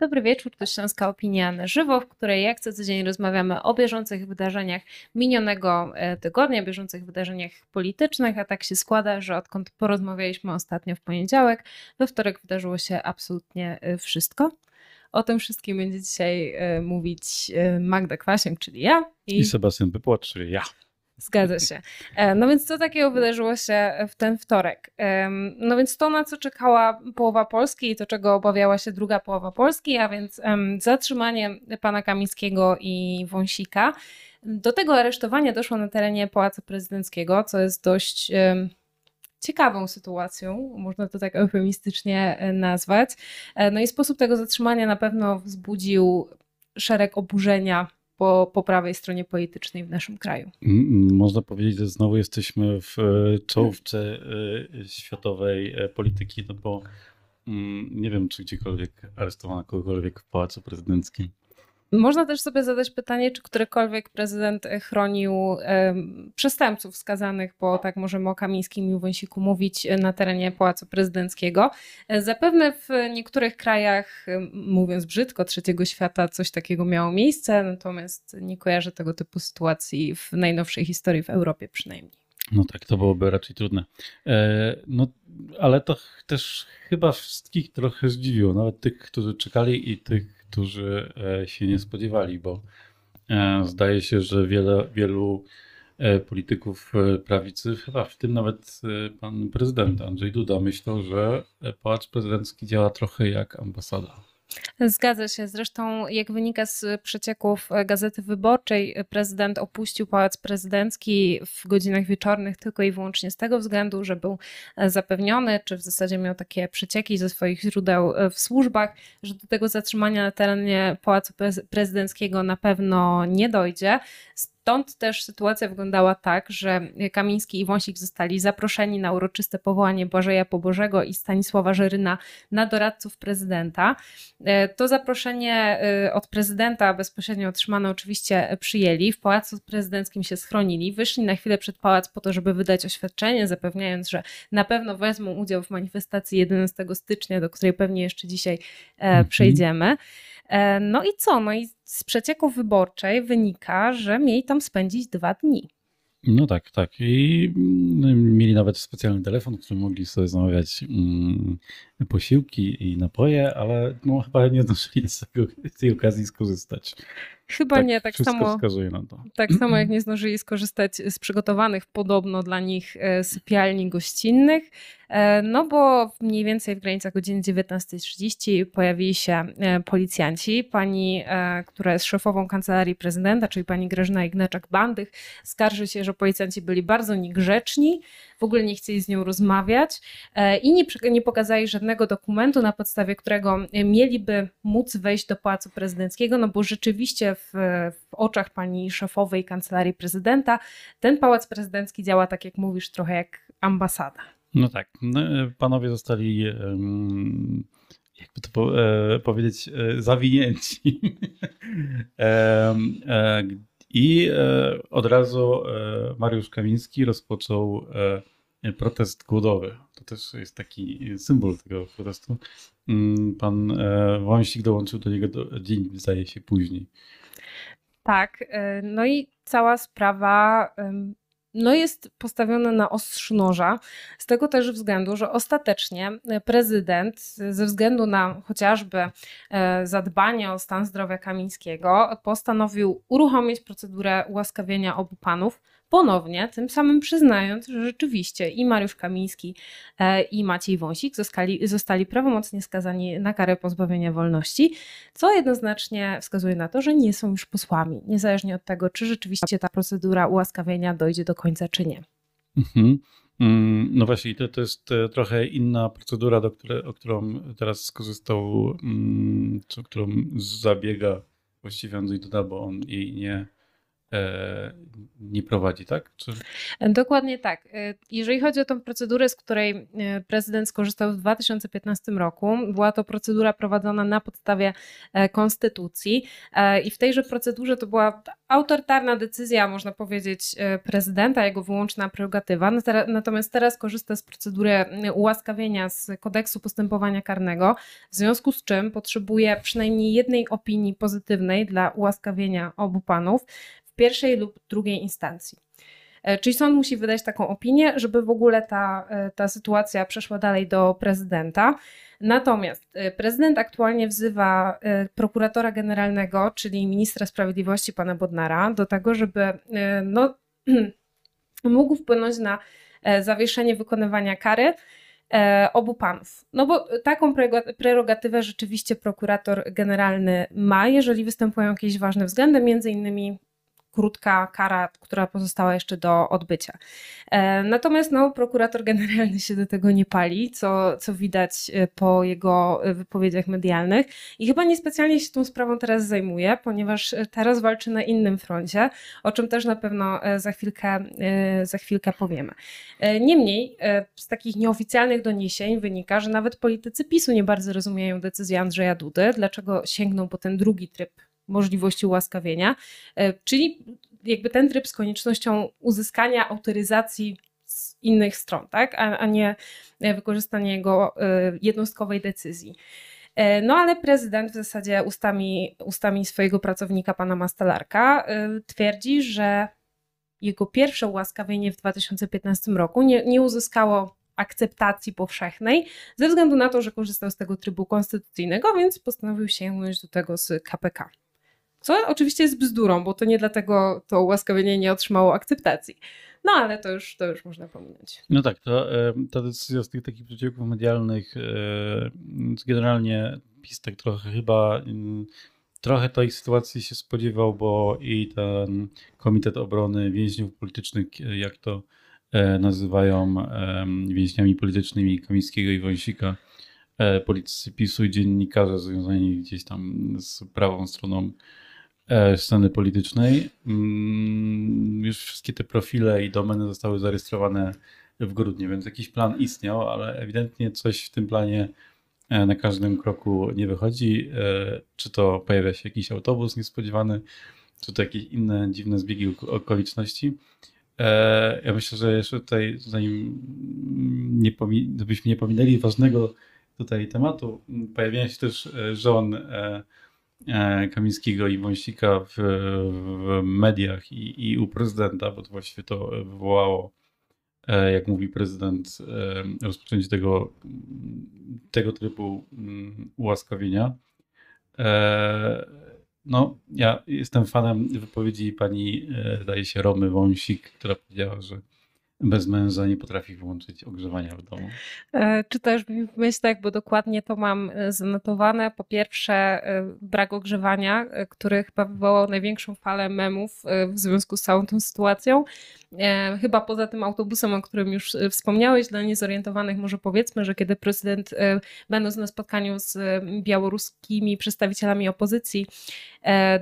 Dobry wieczór, to Śląska Opinia na żywo, w której jak co tydzień rozmawiamy o bieżących wydarzeniach minionego e, tygodnia, bieżących wydarzeniach politycznych, a tak się składa, że odkąd porozmawialiśmy ostatnio w poniedziałek, we wtorek wydarzyło się absolutnie e, wszystko. O tym wszystkim będzie dzisiaj e, mówić Magda Kwasiek, czyli ja. I, I Sebastian Wypłat, czyli ja. Zgadza się. E, no więc co takiego wydarzyło się w ten wtorek? No więc to, na co czekała połowa Polski i to, czego obawiała się druga połowa Polski, a więc zatrzymanie pana Kamińskiego i Wąsika. Do tego aresztowania doszło na terenie Pałacu Prezydenckiego, co jest dość ciekawą sytuacją, można to tak eufemistycznie e, nazwać. E, no i sposób tego zatrzymania na pewno wzbudził szereg oburzenia po, po prawej stronie politycznej w naszym kraju. Można powiedzieć, że znowu jesteśmy w e, czołówce e, światowej e, polityki, no bo nie wiem, czy gdziekolwiek aresztowano kogokolwiek w Pałacu Prezydenckim. Można też sobie zadać pytanie, czy którykolwiek prezydent chronił przestępców skazanych, bo tak możemy o Kamińskim i Wąsiku mówić na terenie Pałacu Prezydenckiego. Zapewne w niektórych krajach, mówiąc brzydko, trzeciego świata coś takiego miało miejsce, natomiast nie kojarzę tego typu sytuacji w najnowszej historii w Europie przynajmniej. No tak, to byłoby raczej trudne. E, no, ale to też chyba wszystkich trochę zdziwiło, nawet tych, którzy czekali i tych, którzy e, się nie spodziewali, bo e, zdaje się, że wiele, wielu polityków prawicy, chyba w tym nawet pan prezydent Andrzej Duda, myślał, że pałac prezydencki działa trochę jak ambasada. Zgadza się. Zresztą, jak wynika z przecieków Gazety Wyborczej, prezydent opuścił Pałac Prezydencki w godzinach wieczornych tylko i wyłącznie z tego względu, że był zapewniony, czy w zasadzie miał takie przecieki ze swoich źródeł w służbach, że do tego zatrzymania na terenie Pałacu Prezydenckiego na pewno nie dojdzie. Stąd też sytuacja wyglądała tak, że Kamiński i Wąsik zostali zaproszeni na uroczyste powołanie Błażeja Pobożego i Stanisława Żeryna na doradców prezydenta. E, to zaproszenie e, od prezydenta bezpośrednio otrzymane oczywiście przyjęli. W pałacu prezydenckim się schronili, wyszli na chwilę przed pałac po to, żeby wydać oświadczenie, zapewniając, że na pewno wezmą udział w manifestacji 11 stycznia, do której pewnie jeszcze dzisiaj e, mhm. przejdziemy. No i co? No i z przecieków wyborczej wynika, że mieli tam spędzić dwa dni. No tak, tak. I mm, mieli nawet specjalny telefon, w którym mogli sobie zamawiać mm, posiłki i napoje, ale no, chyba nie zdążyli z, tego, z tej okazji skorzystać. Chyba tak, nie, tak samo. Wskazuje na to. Tak samo jak nie zdążyli skorzystać z przygotowanych podobno dla nich e, sypialni gościnnych, e, no bo mniej więcej w granicach godziny 19.30 pojawili się e, policjanci. Pani, która jest szefową kancelarii prezydenta, czyli pani Grażyna Ignaczak-Bandych, skarży się, że policjanci byli bardzo niegrzeczni, w ogóle nie chcieli z nią rozmawiać i nie, nie pokazali żadnego dokumentu, na podstawie którego mieliby móc wejść do Pałacu Prezydenckiego, no bo rzeczywiście w, w oczach pani szefowej kancelarii prezydenta ten pałac prezydencki działa tak, jak mówisz, trochę jak ambasada. No tak. No, panowie zostali. jakby to e, powiedzieć, e, zawinięci. E, I od razu Mariusz Kamiński rozpoczął protest głodowy. To też jest taki symbol tego protestu. Mm, pan Wąsik dołączył do niego dzień, zdaje się, później. Tak, y, no i cała sprawa no jest postawiona na ostrzu noża, z tego też względu, że ostatecznie prezydent ze względu na chociażby zadbanie o stan zdrowia Kamińskiego postanowił uruchomić procedurę ułaskawienia obu panów, ponownie, tym samym przyznając, że rzeczywiście i Mariusz Kamiński e, i Maciej Wąsik zostali, zostali prawomocnie skazani na karę pozbawienia wolności, co jednoznacznie wskazuje na to, że nie są już posłami, niezależnie od tego, czy rzeczywiście ta procedura ułaskawienia dojdzie do końca, czy nie. Mhm. Mm, no właśnie, to, to jest e, trochę inna procedura, do o którą teraz skorzystał, mm, co, którą zabiega właściwie Andrzej Duda, bo on jej nie nie prowadzi, tak? Czy... Dokładnie tak. Jeżeli chodzi o tą procedurę, z której prezydent skorzystał w 2015 roku, była to procedura prowadzona na podstawie konstytucji i w tejże procedurze to była autorytarna decyzja, można powiedzieć, prezydenta, jego wyłączna prerogatywa. Natomiast teraz korzysta z procedury ułaskawienia z kodeksu postępowania karnego, w związku z czym potrzebuje przynajmniej jednej opinii pozytywnej dla ułaskawienia obu panów pierwszej lub drugiej instancji. E, czyli sąd musi wydać taką opinię, żeby w ogóle ta, e, ta sytuacja przeszła dalej do prezydenta. Natomiast e, prezydent aktualnie wzywa prokuratora generalnego, czyli ministra sprawiedliwości pana Bodnara, do tego, żeby no, mógł wpłynąć na zawieszenie wykonywania kary obu panów. No bo taką prerogatywę rzeczywiście prokurator generalny ma, jeżeli występują jakieś ważne względy, między innymi krótka kara, która pozostała jeszcze do odbycia. E, natomiast no, prokurator generalny się do tego nie pali, co, co widać e, po jego wypowiedziach medialnych i chyba niespecjalnie się tą sprawą teraz zajmuje, ponieważ teraz walczy na innym froncie, o czym też na pewno e, za chwilkę, za chwilkę powiemy. Niemniej z takich nieoficjalnych doniesień wynika, że nawet politycy PiSu nie bardzo rozumieją decyzji Andrzeja Dudy, dlaczego sięgną po ten drugi tryb możliwości ułaskawienia, e, czyli jakby ten tryb z koniecznością uzyskania autoryzacji z innych stron, tak? a, a nie wykorzystanie jego e, jednostkowej decyzji. E, no ale prezydent w zasadzie ustami, ustami swojego pracownika, pana Mastalarka, twierdzi, że jego pierwsze ułaskawienie w 2015 roku nie, nie uzyskało akceptacji powszechnej, ze względu na to, że korzystał z tego trybu konstytucyjnego, więc postanowił sięgnąć do tego z KPK. Co oczywiście jest bzdurą, bo to nie dlatego to ułaskawienie nie otrzymało akceptacji. No ale to już, to już można pominąć. No tak, to, ta decyzja z tych takich przeciwków medialnych e, generalnie PiS tak trochę chyba mm, trochę tej sytuacji się spodziewał, bo i ten Komitet Obrony Więźniów Politycznych, jak to e, nazywają więźniami politycznymi Kamińskiego i Wąsika, e, politycy PiSu i dziennikarze związani gdzieś tam z prawą stroną E, sceny politycznej. Mm, już wszystkie te profile i domeny zostały zarejestrowane w grudniu, więc jakiś plan istniał, ale ewidentnie coś w tym planie e, na każdym kroku nie wychodzi. E, czy to pojawia się jakiś autobus niespodziewany, czy to jakieś inne dziwne zbiegi okoliczności. Ja myślę, że jeszcze tutaj, zanim nie byśmy nie pominęli ważnego tutaj tematu, pojawiają się też żon E, Kamińskiego i Wąsika w, w mediach i, i, u prezydenta, bo to właściwie to wywołało, e, jak mówi prezydent, e, rozpoczęcie tego, tego trybu mm, ułaskawienia. No, ja jestem fanem wypowiedzi pani, zdaje się, Romy Wąsik, która powiedziała, że bez męża nie potrafi wyłączyć ogrzewania w domu. E, Czytasz mi w myślach, bo dokładnie to mam e, zanotowane. Po pierwsze, e, brak ogrzewania, który chyba wywołał największą falę memów w związku z całą tą sytuacją. Chyba poza tym autobusem, o którym już wspomniałeś, dla niezorientowanych może powiedzmy, że kiedy prezydent, będąc na spotkaniu z białoruskimi przedstawicielami opozycji,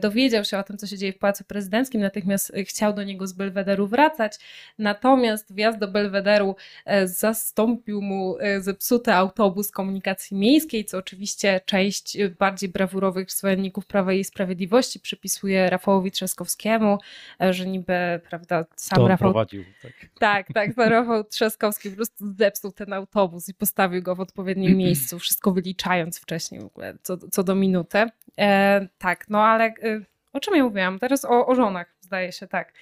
dowiedział się o tym, co się dzieje w Pałacu Prezydenckim, natychmiast chciał do niego z Belwederu wracać. Natomiast wjazd do Belwederu e, zastąpił mu e, zepsuty autobus komunikacji miejskiej, co oczywiście część e, bardziej brawurowych zwolenników Prawa i Sprawiedliwości przypisuje Rafałowi Trzaskowskiemu, że niby, prawda, sam to Rafał... prowadził. Tak, tak, tak to Rafał Trzaskowski po prostu zepsuł ten autobus i postawił go w odpowiednim miejscu, wszystko wyliczając wcześniej w ogóle, co, co do minuty. E, tak, no ale e, o czym ja mówiłam? Teraz o, o żonach, zdaje się, tak.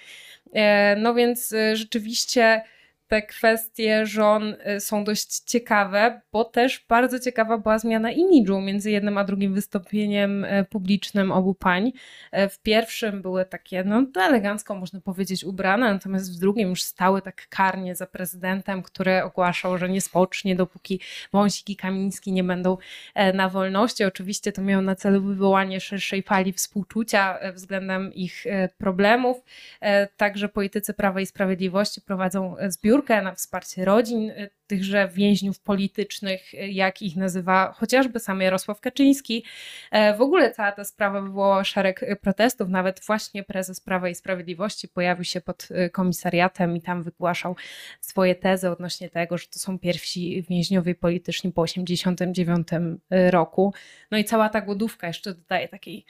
E, no więc e, rzeczywiście te kwestie żon y, są dość ciekawe, bo też bardzo ciekawa była zmiana imidżu między jednym a drugim wystąpieniem y, publicznym obu pań. Y, w pierwszym były takie, no elegancko można powiedzieć, ubrane, natomiast w drugim już stały tak karnie za prezydentem, który ogłaszał, że nie spocznie, dopóki Wąsik i Kamiński nie będą e, na wolności. Oczywiście to miało na celu wywołanie szerszej fali współczucia e, względem ich e, problemów. Także politycy Prawa i Sprawiedliwości prowadzą zbiór zbiórkę na wsparcie rodzin tychże więźniów politycznych, jak ich nazywa chociażby sam Jarosław Kaczyński. W ogóle cała ta sprawa wywołała szereg protestów, nawet właśnie prezes Prawa i Sprawiedliwości pojawił się pod komisariatem i tam wygłaszał swoje tezy odnośnie tego, że to są pierwsi więźniowie polityczni po 1989 roku. No i cała ta głodówka jeszcze dodaje takiej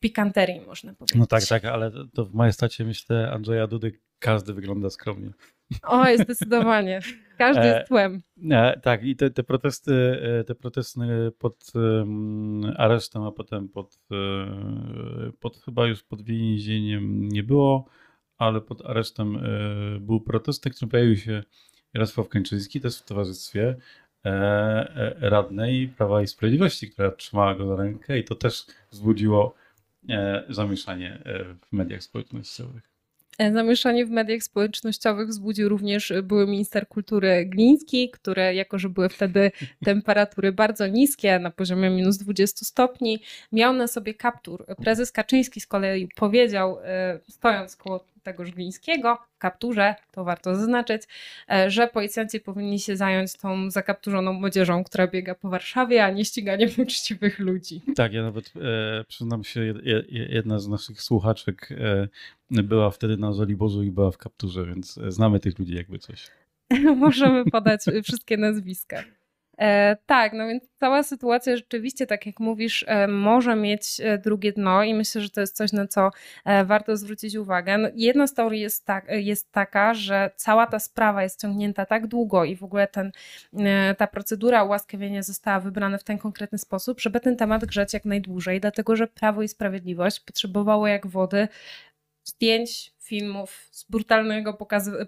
pikanterii, można powiedzieć. No tak, tak, ale to w majestacie, myślę, Andrzeja Dudy każdy wygląda skromnie. Oj, zdecydowanie. Każdy jest tłem. E, tak, i te, te, protesty, e, te protesty pod um, aresztem, a potem pod, e, pod chyba już pod więzieniem nie było, ale pod aresztem e, był protest, na którym pojawił się Jarosław Kaczyński, też w towarzystwie e, e, radnej Prawa i Sprawiedliwości, która trzymała go za rękę i to też wzbudziło E, zamieszanie e, w mediach społecznościowych. E, zamieszanie w mediach społecznościowych wzbudził również były minister kultury Gliński, który, jako że były wtedy temperatury bardzo niskie, na poziomie minus 20 stopni, miał na sobie kaptur. Prezes Kaczyński z kolei powiedział, stojąc koło tego Żglińskiego w kapturze, to warto zaznaczyć, e, że policjanci powinni się zająć tą zakapturzoną młodzieżą, która biega po Warszawie, a nie ściganiem uczciwych ludzi. Tak, ja nawet e, przyznam się, jedna z naszych słuchaczek e, była wtedy na Zoliborzu i była w kapturze, więc znamy tych ludzi jakby coś. Możemy podać wszystkie nazwiska. E, tak, no więc cała sytuacja rzeczywiście, tak jak mówisz, e, może mieć e, drugie dno i myślę, że to jest coś, na co warto zwrócić uwagę. No, jedna z teorii jest, tak, jest taka, że cała ta sprawa jest ciągnięta tak długo i w ogóle ten, ta procedura ułaskawienia została wybrana w ten konkretny sposób, żeby ten temat grzać jak najdłużej, dlatego że Prawo i Sprawiedliwość potrzebowało jak wody zdjęć, filmów z brutalnego,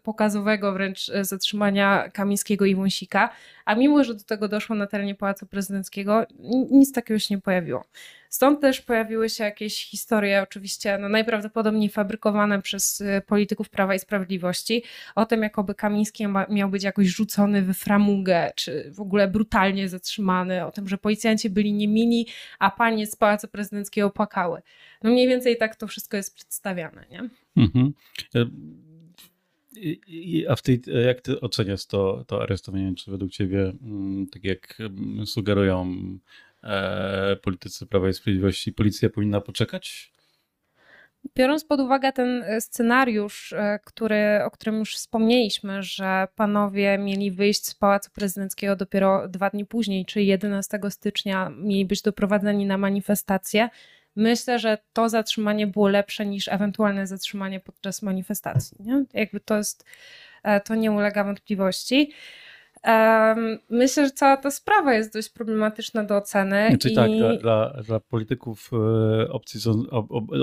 pokazowego wręcz zatrzymania Kamińskiego i Wąsika, a mimo, że do tego doszło na terenie Pałacu Prezydenckiego, nic takiego się nie pojawiło. Stąd też pojawiły się jakieś historie, oczywiście no najprawdopodobniej fabrykowane przez e, polityków Prawa i Sprawiedliwości, o tym, jakoby Kamiński miał być jakoś rzucony w framugę, czy w ogóle brutalnie zatrzymany, o tym, że policjanci byli niemili, a panie z Pałacu Prezydenckiego płakały. No mniej więcej tak to wszystko jest przedstawiane, nie? Mhm. E, a w tej, jak ty oceniasz to, to aresztowanie? Czy według ciebie, mm, tak jak mm, sugerują e, politycy Prawa i Sprawiedliwości, policja powinna poczekać? Biorąc pod uwagę ten e, scenariusz, który, o którym już wspomnieliśmy, że panowie mieli wyjść z Pałacu Prezydenckiego dopiero dwa dni później, czyli 11 stycznia, mieli być doprowadzeni na manifestację, myślę, że to zatrzymanie było lepsze niż ewentualne zatrzymanie podczas manifestacji. Nie? Jakby to jest, e, to nie ulega wątpliwości. Myślę, że cała ta sprawa jest dość problematyczna do oceny. Znaczy i... tak, dla, dla, dla polityków e, opcji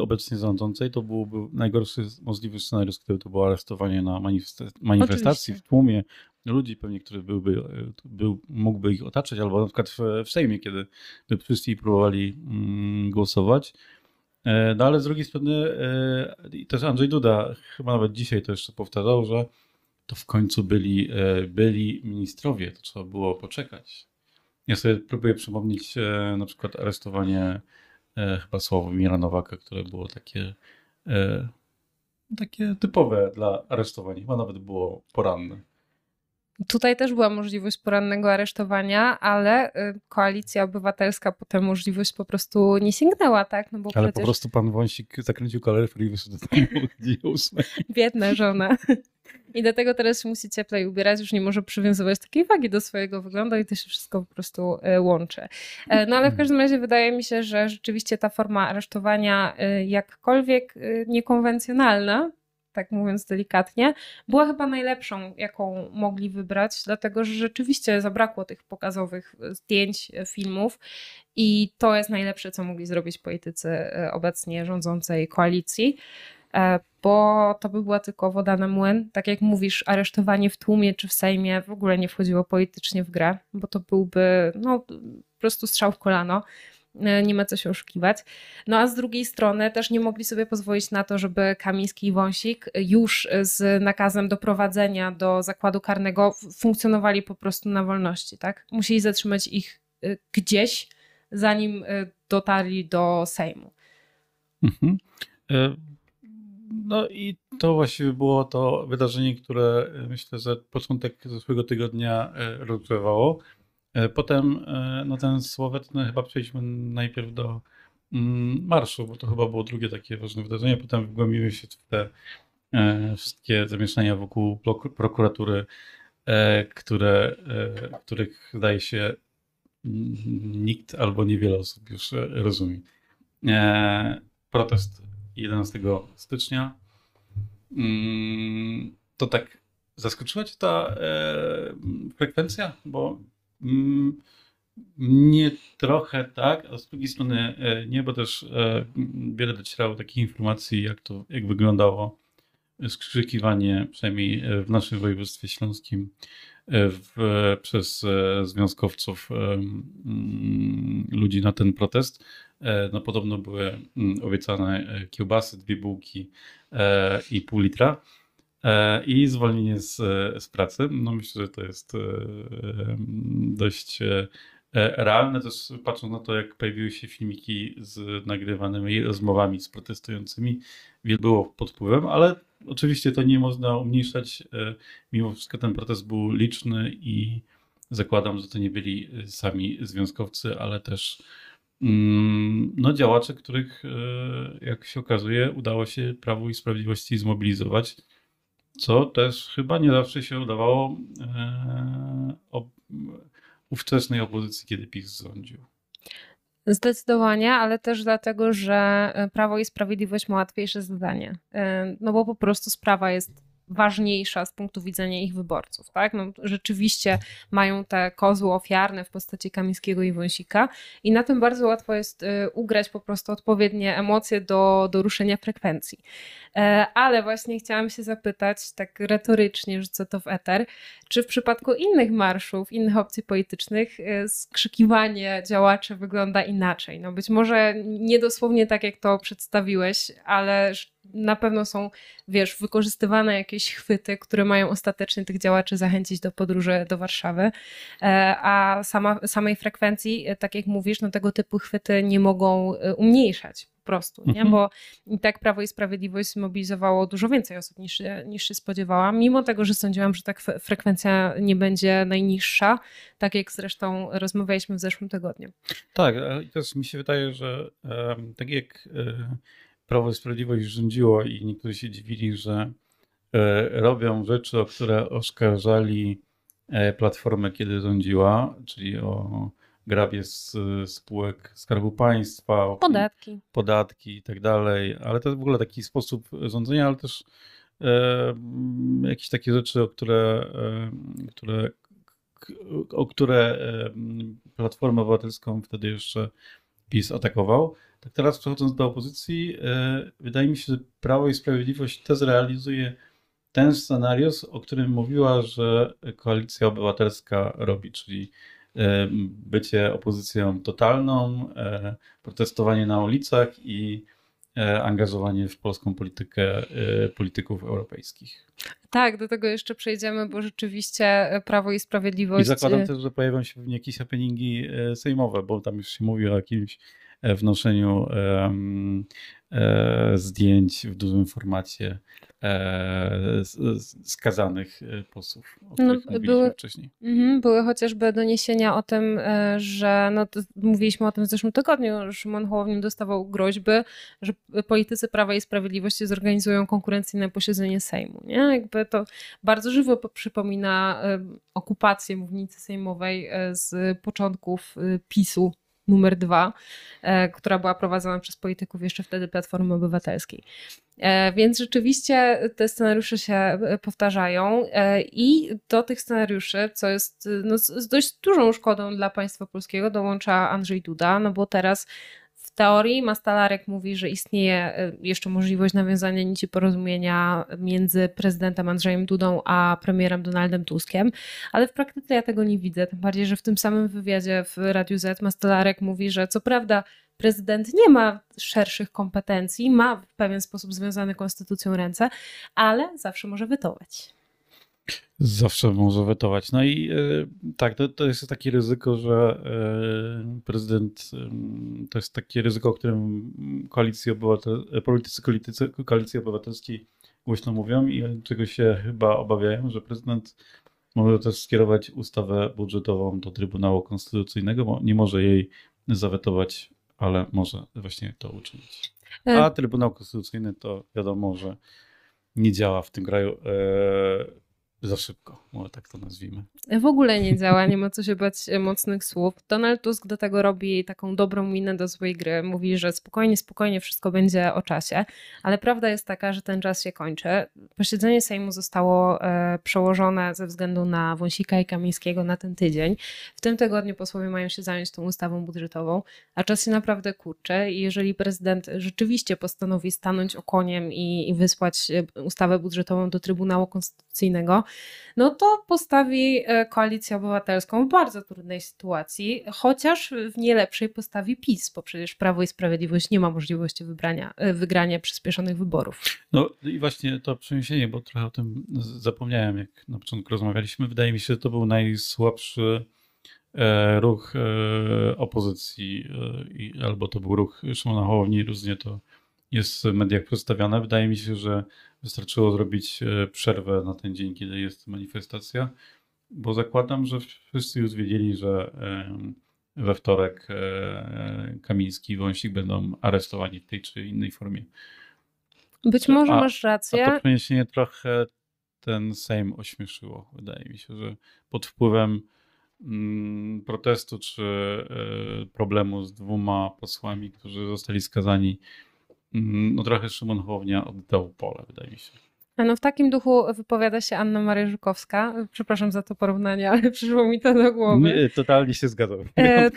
obecnie rządzącej to byłby najgorszy możliwy scenariusz, gdyby to było aresztowanie na manifestacji Oczywiście. w tłumie ludzi, pewnie, który byłby, był, mógłby ich otaczać, albo na przykład w, w Sejmie, kiedy by wszyscy próbowali mm, głosować. E, no ale z drugiej strony e, też Andrzej Duda chyba nawet dzisiaj to jeszcze powtarzał, że to w końcu byli, e, byli ministrowie, to trzeba było poczekać. Ja sobie próbuję przypomnieć na przykład aresztowanie chyba Sławomira Nowaka, które było takie takie typowe dla aresztowań. Chyba nawet było poranne. Tutaj też była możliwość porannego aresztowania, ale y, koalicja obywatelska po tę możliwość po prostu nie sięgnęła, tak? No bo ale przecież... po prostu pan Wąsik zakręcił kaloryfer i wyszedł do domu Biedna żona. I dlatego teraz się musi cieplej ubierać, już nie może przywiązywać takiej wagi do swojego wyglądu i to się wszystko po prostu e, łączy. E, no ale w każdym razie wydaje mi się, że rzeczywiście ta forma aresztowania e, jakkolwiek niekonwencjonalna, tak mówiąc delikatnie, była chyba najlepszą, jaką mogli wybrać, dlatego że rzeczywiście zabrakło tych pokazowych zdjęć, filmów i to jest najlepsze, co mogli zrobić politycy obecnie rządzącej koalicji bo to by była tylko woda na młyn. Tak jak mówisz, aresztowanie w tłumie czy w Sejmie w ogóle nie wchodziło politycznie w grę, bo to byłby no, po prostu strzał w kolano. E, nie ma co się oszukiwać. No a z drugiej strony też nie mogli sobie pozwolić na to, żeby Kamiński i Wąsik już z nakazem doprowadzenia do zakładu karnego funkcjonowali po prostu na wolności, tak? Musieli zatrzymać ich e, gdzieś, zanim e, dotarli do Sejmu. Mhm. No i to właściwie było to wydarzenie, które myślę, że początek zeszłego tygodnia rozgrzewało. Potem no ten słowetny chyba przejdźmy najpierw do mm, marszu, bo to chyba było drugie takie ważne wydarzenie. Potem wgłębiły się w te wszystkie zamieszania wokół prokuratury, które, których zdaje się nikt albo niewiele osób już rozumie. Protest 11 stycznia. Mm, to tak zaskoczyła Cię ta e, frekwencja? Bo mm, mnie trochę tak, a z drugiej strony e, nie, bo też e, wiele docierało takich informacji, jak to, jak wyglądało skrzykiwanie, przynajmniej w naszym województwie śląskim, w, przez związkowców ludzi na ten protest. E, no podobno były mm, obiecane e, kiełbasy, dwie bułki e, i pół litra i zwolnienie z, z pracy. No myślę, że to jest dość realne. Też patrząc na to, jak pojawiły się filmiki z nagrywanymi rozmowami z protestującymi, wiele było pod wpływem, ale oczywiście to nie można umniejszać. Mimo wszystko ten protest był liczny i zakładam, że to nie byli sami związkowcy, ale też no, działacze, których, e, jak się okazuje, udało się Prawu i Sprawiedliwości zmobilizować, co też chyba nie zawsze się udawało e, ówczesnej opozycji, kiedy PiS rządził. Zdecydowanie, ale też dlatego, że Prawo i Sprawiedliwość ma łatwiejsze zadanie. E, no bo po prostu sprawa jest ważniejsza z punktu widzenia ich wyborców. Tak? No, rzeczywiście mają te kozły ofiarne w postaci Kamińskiego i Wąsika i na tym bardzo łatwo jest y, ugrać po prostu odpowiednie emocje do, do ruszenia frekwencji. E, ale właśnie chciałam się zapytać, tak retorycznie rzucę to w eter, czy w przypadku innych marszów, innych opcji politycznych y, skrzykiwanie działaczy wygląda inaczej? No być może nie dosłownie tak, jak to przedstawiłeś, ale na pewno są, wiesz, wykorzystywane jakieś chwyty, które mają ostatecznie tych działaczy zachęcić do podróży do Warszawy, e, a sama, samej frekwencji, e, tak jak mówisz, no tego typu chwyty nie mogą e, umniejszać po prostu, nie? Mhm. bo i tak Prawo i Sprawiedliwość zmobilizowało dużo więcej osób niż, niż się spodziewałam, mimo tego, że sądziłam, że tak frekwencja nie będzie najniższa, tak jak zresztą rozmawialiśmy w zeszłym tygodniu. Tak, i też mi się wydaje, że tak jak Prawo i Sprawiedliwość rządziło i niektórzy się dziwili, że e, robią rzeczy, o które oskarżali e, Platformę, kiedy rządziła, czyli o grabie z spółek Skarbu Państwa, o podatki, podatki i tak dalej, ale to jest w ogóle taki sposób rządzenia, ale też e, jakieś takie rzeczy, o które, które, o które Platformę Obywatelską wtedy jeszcze PiS atakował. Tak teraz przechodząc do opozycji, e, wydaje mi się, że Prawo i Sprawiedliwość też realizuje ten scenariusz, o którym mówiła, że koalicja obywatelska robi, czyli e, bycie opozycją totalną, e, protestowanie na ulicach i angażowanie w polską politykę polityków europejskich. Tak, do tego jeszcze przejdziemy, bo rzeczywiście Prawo i Sprawiedliwość. I zakładam też, że pojawią się jakieś happeningi sejmowe, bo tam już się mówi o jakimś wnoszeniu e, zdjęć w dużym formacie e, skazanych e, posłów, o no, których no, były, wcześniej. Mm, były chociażby doniesienia o tym, że no, mówiliśmy o tym w zeszłym tygodniu, Szymon Hołownia dostawał groźby, że politycy Prawa i Sprawiedliwości zorganizują konkurencyjne posiedzenie Sejmu. Nie? Jakby to bardzo żywo przypomina okupację mównicy sejmowej z początków PiSu numer dwa, e, która była prowadzona przez polityków jeszcze wtedy Platformy Obywatelskiej. E, więc rzeczywiście te scenariusze się e, powtarzają i do tych scenariuszy, co jest no, z dość dużą szkodą dla państwa polskiego, dołącza Andrzej Duda, no bo teraz w teorii Mastalarek mówi, że istnieje y, jeszcze możliwość nawiązania nici porozumienia między prezydentem Andrzejem Dudą a premierem Donaldem Tuskiem, ale w praktyce ja tego nie widzę. Tym bardziej, że w tym samym wywiadzie w Radiu Z Mastalarek mówi, że co prawda prezydent nie ma szerszych kompetencji, ma w pewien sposób związane konstytucją ręce, ale zawsze może wytować. Zawsze może wetować. No i tak, to, to jest takie ryzyko, że prezydent to jest takie ryzyko, o którym koalicji obywatel, politycy, politycy koalicji obywatelskiej głośno mówią i czego się chyba obawiają, że prezydent może też skierować ustawę budżetową do Trybunału Konstytucyjnego, bo nie może jej zawetować, ale może właśnie to uczynić. E, A Trybunał Konstytucyjny to wiadomo, że nie działa w tym kraju. Za szybko, może tak to nazwijmy. W ogóle nie działa, nie ma co się bać e, mocnych słów. Donald Tusk do tego robi taką dobrą minę do złej gry. Mówi, że spokojnie, spokojnie wszystko będzie o czasie, ale prawda jest taka, że ten czas się kończy. Posiedzenie Sejmu zostało e, przełożone ze względu na Wąsika i Kamińskiego na ten tydzień. W tym tygodniu posłowie mają się zająć tą ustawą budżetową, a czas się naprawdę kurczy i jeżeli prezydent rzeczywiście postanowi stanąć okoniem i, i wysłać e, ustawę budżetową do Trybunału Konstytucyjnego, no to postawi e, koalicję obywatelską w bardzo trudnej sytuacji, chociaż w nie lepszej postawi PiS, bo przecież Prawo i Sprawiedliwość nie ma możliwości wybrania, e, wygrania przyspieszonych wyborów. No i właśnie to przeniesienie, bo trochę o tym zapomniałem, jak na początku rozmawialiśmy. Wydaje mi się, że to był najsłabszy e, ruch opozycji, albo to był ruch Szymona Hołowni, różnie to jest w mediach przedstawiane. Wydaje mi się, że wystarczyło zrobić e, przerwę na ten dzień, kiedy jest manifestacja, bo zakładam, że wszyscy już wiedzieli, że we wtorek e, Kamiński i Wąsik będą aresztowani w tej czy innej formie. Być może a, masz rację. A to przeniesienie trochę ten Sejm ośmieszyło. Wydaje mi się, że pod wpływem mm, protestu czy e, problemu z dwoma posłami, którzy zostali skazani no trochę Szymon Hołownia oddał pole, wydaje mi się. No w takim duchu wypowiada się Anna Maria Żukowska. Przepraszam za to porównanie, ale przyszło mi to do głowy. Nie, totalnie się zgadzam. E,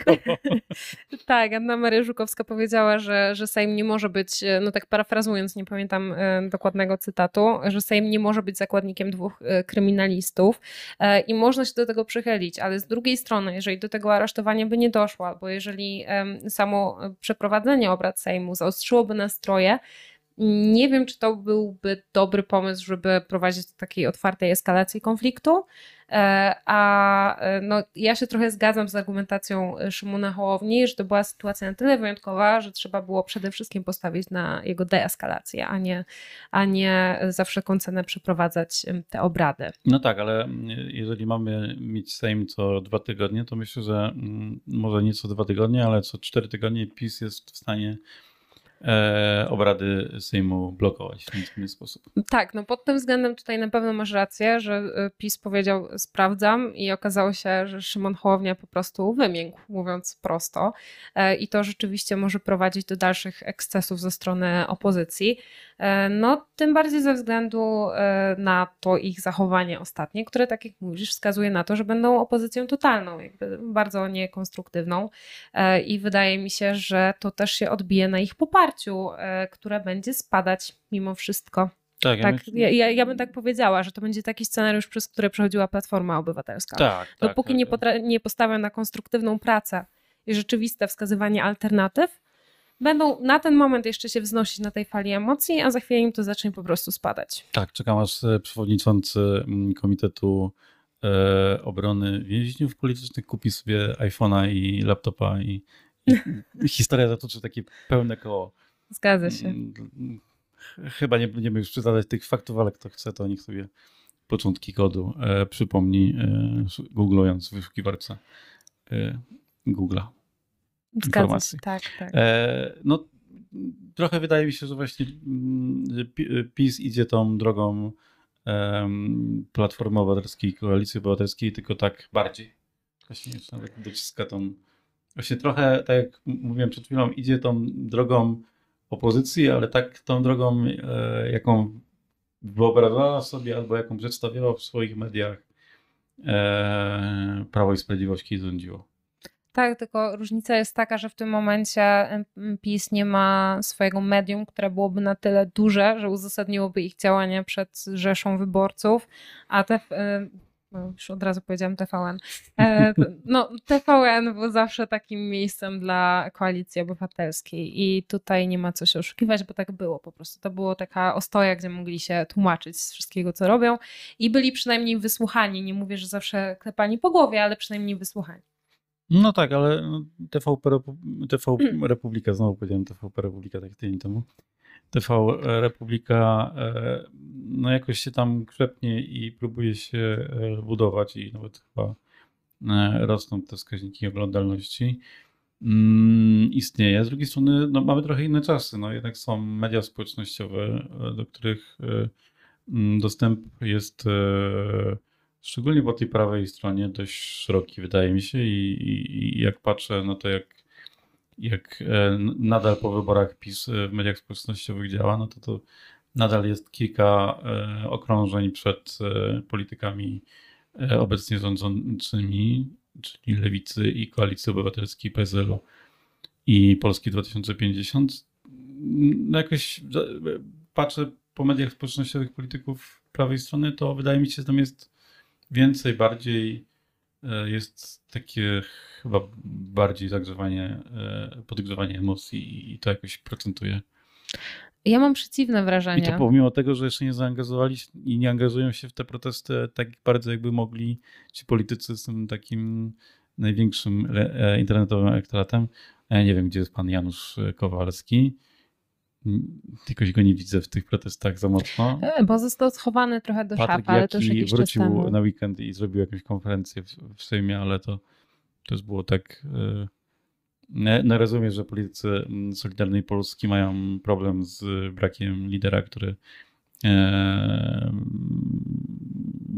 tak, Anna Maria Żukowska powiedziała, że, że Sejm nie może być, no tak parafrazując, nie pamiętam e, dokładnego cytatu, że Sejm nie może być zakładnikiem dwóch e, kryminalistów e, i można się do tego przychylić, ale z drugiej strony, jeżeli do tego aresztowania by nie doszło, bo jeżeli samo przeprowadzenie obrad Sejmu zaostrzyłoby nastroje, nie wiem, czy to byłby dobry pomysł, żeby prowadzić do takiej otwartej eskalacji konfliktu. E, a e, no, ja się trochę zgadzam z argumentacją Szymona Hołowni, że to była sytuacja na tyle wyjątkowa, że trzeba było przede wszystkim postawić na jego deeskalację, a nie, a nie za wszelką cenę przeprowadzać te obrady. No tak, ale jeżeli mamy mieć Sejm co dwa tygodnie, to myślę, że może nie co dwa tygodnie, ale co cztery tygodnie PiS jest w stanie e, obrady Sejmu blokować w inny sposób. Tak, no pod tym względem tutaj na pewno masz rację, że e, PiS powiedział sprawdzam i okazało się, że Szymon Hołownia po prostu wymiękł, mówiąc prosto e, i to rzeczywiście może prowadzić do dalszych ekscesów ze strony opozycji. No tym bardziej ze względu na to ich zachowanie ostatnie, które tak jak mówisz wskazuje na to, że będą opozycją totalną, jakby bardzo niekonstruktywną i wydaje mi się, że to też się odbije na ich poparciu poparciu, e, które będzie spadać mimo wszystko. Tak, tak ja, ja, ja, bym tak powiedziała, że to będzie taki scenariusz, przez który przechodziła Platforma Obywatelska. Tak, tak Dopóki tak, nie, tak. potra- nie postawią na konstruktywną pracę i rzeczywiste wskazywanie alternatyw, będą na ten moment jeszcze się wznosić na tej fali emocji, a za chwilę im to zacznie po prostu spadać. Tak, czekam aż e, przewodniczący mm, Komitetu e, Obrony Więźniów Politycznych kupi sobie iPhone'a i laptopa i, i historia zatoczy takie pełne koło. Zgadza się. Mm, chyba nie będziemy już przytaczać tych faktów, ale kto chce, to niech sobie początki kodu e, przypomni, e, googlując w wyszukiwarce e, Google'a. Informacji. tak, tak. E, no, trochę wydaje mi się, że właśnie mm, PiS idzie tą drogą Platformy Obywatelskiej, Koalicji Obywatelskiej, tylko tak bardziej. Właśnie nawet dociska tą Właśnie trochę, tak jak mówiłem przed chwilą, idzie tą drogą opozycji, ale tak tą drogą, e, jaką wyobrażała sobie albo jaką przedstawiała w swoich mediach e, Prawo i Sprawiedliwość, kiedy rządziło. Tak, tylko różnica jest taka, że w tym momencie PiS nie ma swojego medium, które byłoby na tyle duże, że uzasadniłoby ich działania przed rzeszą wyborców, a te No, już od razu powiedziałam TVN. E, no, TVN był zawsze takim miejscem dla koalicji obywatelskiej i tutaj nie ma co się oszukiwać, bo tak było po prostu. To było taka ostoja, gdzie mogli się tłumaczyć z wszystkiego, co robią i byli przynajmniej wysłuchani. Nie mówię, że zawsze klepani po głowie, ale przynajmniej wysłuchani. No tak, ale TVP, TV Republika, znowu powiedziałem TVP Republika tak tydzień temu. TV Republika e, no jakoś się tam krzepnie i próbuje się e, budować i nawet chyba e, rosną te wskaźniki oglądalności. Mm, istnieje. Z drugiej strony no, mamy trochę inne czasy. No, jednak są media społecznościowe, do których mm, dostęp jest szczególnie po tej prawej stronie dość szeroki, wydaje mi się. I, i, i jak patrzę na to, jak jak e, nadal po wyborach PiS e, w mediach społecznościowych działa, no to to nadal jest kilka e, okrążeń przed politykami obecnie rządzącymi, czyli Lewicy i Koalicji Obywatelskiej PSL-u i Polski 2050. No jakoś patrzę po mediach społecznościowych polityków prawej strony, to wydaje mi się, że tam jest więcej, bardziej jest takie chyba bardziej zagrzewanie, e, podgrzewanie emocji i to jakoś procentuje. Ja mam przeciwne wrażenie. I to pomimo tego, że jeszcze nie zaangażowali i nie angażują się w te protesty tak bardzo, jakby mogli ci politycy z tym takim największym e, internetowym elektoratem. Ja nie wiem, gdzie jest pan Janusz Kowalski. Jakoś go nie widzę w tych protestach za mocno. E, bo został schowany trochę do Patryk szafy, ale to już jakiś wrócił czas temu. na weekend i zrobił jakąś konferencję w, w Sejmie, ale to też było tak. Nie, nie rozumiem, że politycy mm, Solidarnej Polski mają problem z brakiem lidera, który e,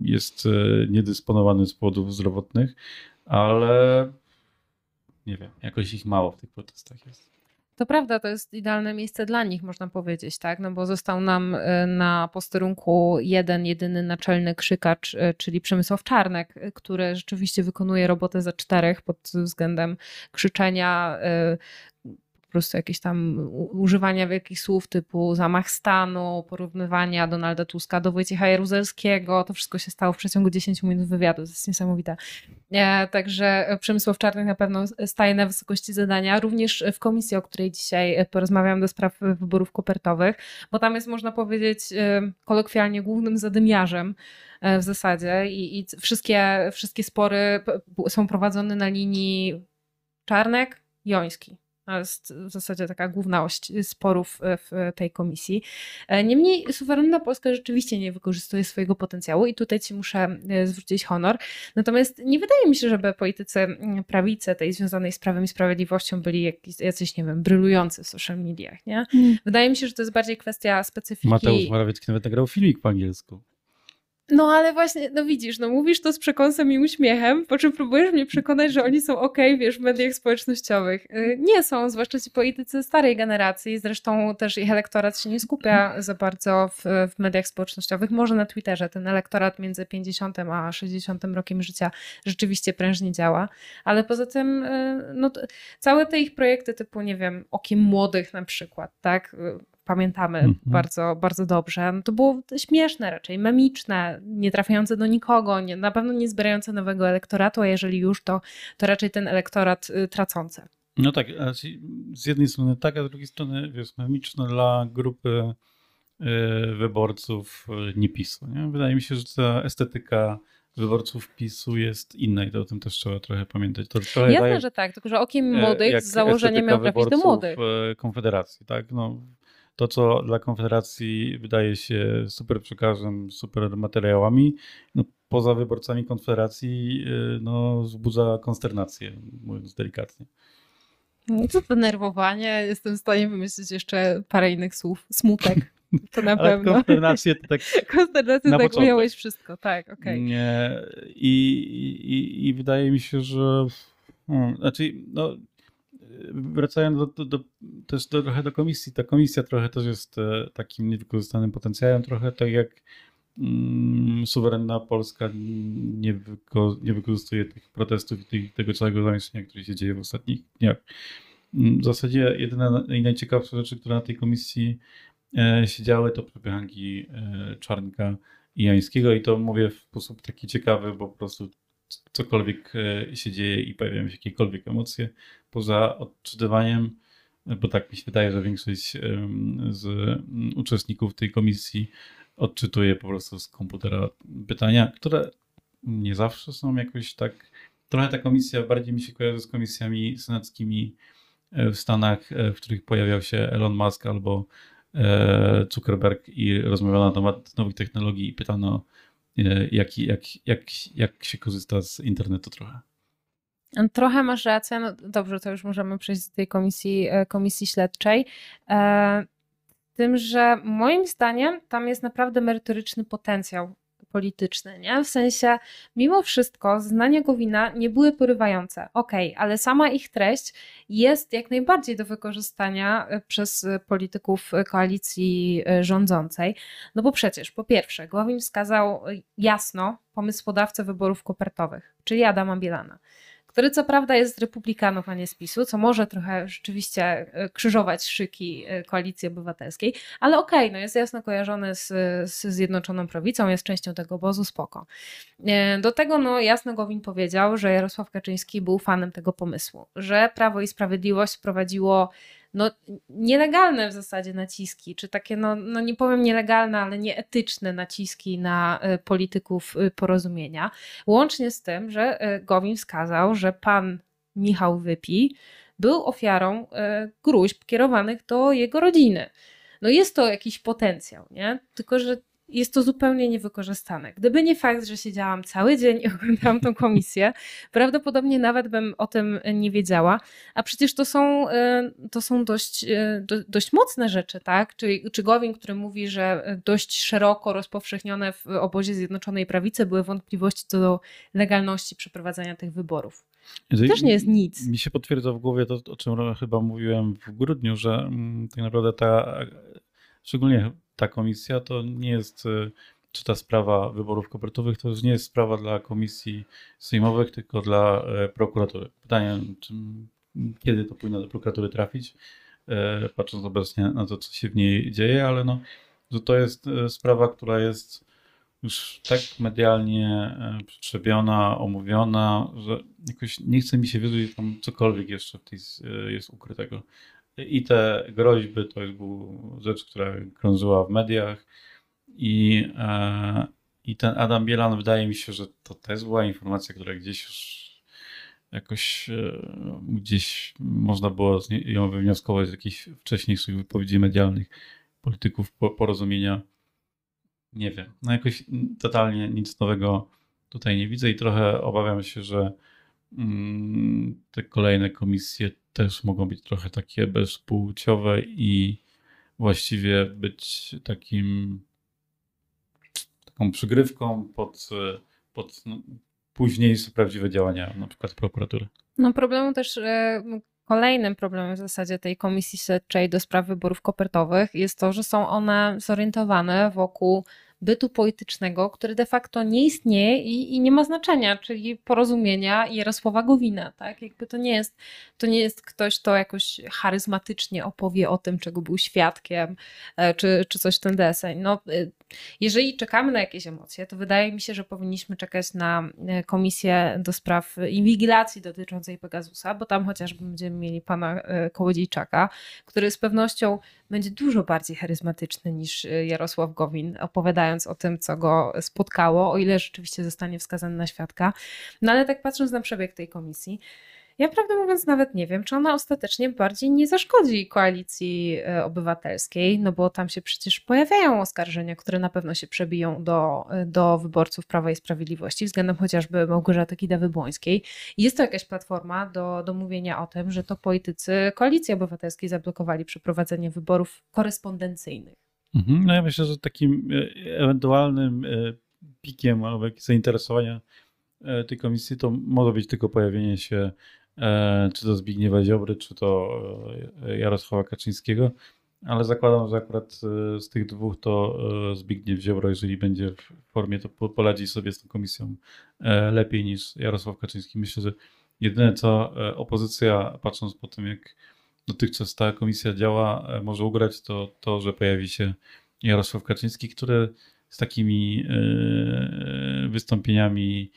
jest niedysponowany z powodów zdrowotnych, ale nie wiem, jakoś ich mało w tych protestach jest. To prawda, to jest idealne miejsce dla nich, można powiedzieć, tak? No bo został nam e, na posterunku jeden, jedyny naczelny krzykacz, e, czyli Przemysław Czarnek, e, który rzeczywiście wykonuje robotę za czterech pod względem krzyczenia, prostu jakieś tam używania wielkich słów typu zamach stanu, porównywania Donalda Tuska do Wojciecha Jaruzelskiego. To wszystko się stało w przeciągu 10 minut wywiadu. To jest niesamowite. E, także Przemysław Czarnek na pewno staje na wysokości zadania. Również w komisji, o której dzisiaj porozmawiam do spraw wyborów kopertowych, bo tam jest, można powiedzieć, e, kolokwialnie głównym zadymiarzem e, w zasadzie i, i wszystkie, wszystkie spory są prowadzone na linii Czarnek, Joński. To jest w zasadzie taka główna oś sporów e, w tej komisji. E, niemniej suwerenna Polska rzeczywiście nie wykorzystuje swojego potencjału i tutaj ci muszę e, zwrócić honor. Natomiast nie wydaje mi się, żeby politycy prawicy tej związanej z Prawem i Sprawiedliwością byli jakiś, jacyś, nie wiem, brylujący w social mediach, nie? Mm. Wydaje mi się, że to jest bardziej kwestia specyfiki. Mateusz Morawiecki nawet nagrał filmik po angielsku. No ale właśnie, no widzisz, no mówisz to z przekąsem i uśmiechem, po czym próbujesz mnie przekonać, że oni są ok, wiesz, w mediach społecznościowych. Y, nie są, zwłaszcza ci politycy starej generacji, zresztą też ich elektorat się nie skupia za bardzo w, w mediach społecznościowych, może na Twitterze. Ten elektorat między 50 a 60 rokiem życia rzeczywiście prężnie działa, ale poza tym y, no, całe te ich projekty typu, nie wiem, Okiem Młodych na przykład, tak, y, pamiętamy mm -hmm. bardzo, bardzo dobrze. No to było śmieszne raczej, memiczne, nie trafiające do nikogo, nie, na pewno nie zbierające nowego elektoratu, a jeżeli już, to, to raczej ten elektorat y, tracący. No tak, z jednej strony tak, a z drugiej strony wiesz, memiczne dla grupy y, wyborców y, nie PiSu. Nie? Wydaje mi się, że ta estetyka wyborców PiSu jest inna i to o tym też trzeba trochę pamiętać. To trochę Jasne, daje, że tak, tylko że okiem młodych z założeniem miał trafić do młodych. Konfederacji, tak? No, to, co dla Konfederacji wydaje się super przekazem, super materiałami, no, poza wyborcami Konfederacji y, no, wzbudza konsternację, mówiąc delikatnie. No, co to nerwowanie? Jestem w stanie wymyślić jeszcze parę innych słów. Smutek. To na Ale pewno. Konsternację to tak. Konsternację tak początek. ująłeś wszystko, tak, okej. Okay. I, i, I wydaje mi się, że. Hmm, znaczy, no, wracając do, do, do, też do, trochę do komisji, ta komisja trochę też jest e, takim niewykorzystanym potencjałem, trochę tak jak mm, suwerenna Polska nie, wyko, nie wykorzystuje tych protestów i tych, tego całego zamieszania, które się dzieje w ostatnich dniach. Mm, w zasadzie jedyna i najciekawsze rzeczy, które na tej komisji e, się działy, to przepychanki e, Czarnka i Jońskiego i to mówię w sposób taki ciekawy, bo po prostu cokolwiek się dzieje i pojawiają się jakiekolwiek emocje poza odczytywaniem, bo tak mi się wydaje, że większość z uczestników tej komisji odczytuje po prostu z komputera pytania, które nie zawsze są jakoś tak. Trochę ta komisja bardziej mi się kojarzy z komisjami senackimi e, w Stanach, e, w których pojawiał się Elon Musk albo e, Zuckerberg i rozmawiano na temat nowych technologii i pytano, jak, jak, jak, jak się korzysta z internetu trochę. Trochę masz rację. No dobrze, to już możemy przejść do tej komisji, komisji śledczej tym, że moim zdaniem tam jest naprawdę merytoryczny potencjał polityczny, nie? W sensie, mimo wszystko, znania Gowina nie były porywające, okej, okay, ale sama ich treść jest jak najbardziej do wykorzystania e, przez polityków koalicji e, rządzącej, no bo przecież, po pierwsze, Gowin wskazał jasno pomysłodawcę wyborów kopertowych, czyli Adama Bielana który co prawda jest z republikanów, a nie z PiSu, co może trochę rzeczywiście e, krzyżować szyki e, koalicji obywatelskiej, ale okej, okay, no jest jasno kojarzony z, z Zjednoczoną Prawicą, jest częścią tego obozu, spoko. E, do tego no jasno Gowin powiedział, że Jarosław Kaczyński był fanem tego pomysłu, że Prawo i Sprawiedliwość wprowadziło no, nielegalne w zasadzie naciski, czy takie, no, no nie powiem nielegalne, ale nieetyczne naciski na e, polityków e, porozumienia. Łącznie z tym, że e, Gowin wskazał, że pan Michał Wypi był ofiarą gruźb kierowanych do jego rodziny. No jest to jakiś potencjał, nie? Tylko, że jest to zupełnie niewykorzystane. Gdyby nie fakt, że siedziałam cały dzień i oglądałam tą komisję, prawdopodobnie nawet bym o tym nie wiedziała. A przecież to są, e, to są dość, e, dość mocne rzeczy, tak? Czyli, czy Gowin, który mówi, że dość szeroko rozpowszechnione w obozie Zjednoczonej Prawicy były wątpliwości co do legalności przeprowadzania tych wyborów. To też nie jest nic. Mi się potwierdza w głowie to, o czym chyba mówiłem w grudniu, że mm, tak naprawdę ta, szczególnie ta komisja to nie jest, e, czy ta sprawa wyborów kopertowych to już nie jest sprawa dla komisji sejmowych, tylko dla e, prokuratury. Pytanie, kiedy to powinno do prokuratury trafić, e, patrząc obecnie na to, co się w niej dzieje, ale no, to jest sprawa, która jest już tak medialnie przetrzebiona, omówiona, że jakoś nie chce mi się że tam cokolwiek jeszcze w tej jest ukrytego. I te groźby to jest była rzecz, która krążyła w mediach. I, e, I ten Adam Bielan, wydaje mi się, że to też była informacja, która gdzieś już jakoś e, gdzieś można było ją wywnioskować z jakichś wcześniejszych wypowiedzi medialnych polityków porozumienia. Nie wiem. No jakoś totalnie nic nowego tutaj nie widzę i trochę obawiam się, że te kolejne komisje też mogą być trochę takie bezpłciowe i właściwie być takim taką przygrywką pod, pod no, późniejsze prawdziwe działania, na przykład prokuratury. No problemu też e, kolejnym problemem w zasadzie tej komisji śledczej do spraw wyborów kopertowych jest to, że są one zorientowane wokół bytu politycznego, który de facto nie istnieje i, i nie ma znaczenia, czyli porozumienia Jarosława Gowina. Tak? Jakby to nie jest, to nie jest ktoś, kto jakoś charyzmatycznie opowie o tym, czego był świadkiem, e, czy, czy coś w ten deseń. No, e, jeżeli czekamy na jakieś emocje, to wydaje mi się, że powinniśmy czekać na e, komisję do spraw inwigilacji dotyczącej Pegasusa, bo tam chociażby będziemy mieli pana Kołodziejczaka, który z pewnością będzie dużo bardziej charyzmatyczny niż Jarosław Gowin, opowiadając o tym, co go spotkało, o ile rzeczywiście zostanie wskazany na świadka. No ale tak patrząc na przebieg tej komisji, ja prawdę mówiąc nawet nie wiem, czy ona ostatecznie bardziej nie zaszkodzi koalicji e, obywatelskiej, no bo tam się przecież pojawiają oskarżenia, które na pewno się przebiją do, e, do wyborców Prawa i Sprawiedliwości względem chociażby Małgorzaty Kidawy-Błońskiej. Jest to jakaś platforma do, do mówienia o tym, że to politycy koalicji obywatelskiej zablokowali przeprowadzenie wyborów korespondencyjnych. Mhm. No ja myślę, że takim e, ewentualnym pikiem albo zainteresowania tej komisji to może być tylko pojawienie się czy to Zbigniewa Ziobry, czy to Jarosława Kaczyńskiego, ale zakładam, że akurat z tych dwóch to Zbigniew Ziobro, jeżeli będzie w formie, to poradzi sobie z tą komisją lepiej niż Jarosław Kaczyński. Myślę, że jedyne co opozycja, patrząc po tym, jak dotychczas ta komisja działa, e, może ugrać, to to, że pojawi się Jarosław Kaczyński, który z takimi wystąpieniami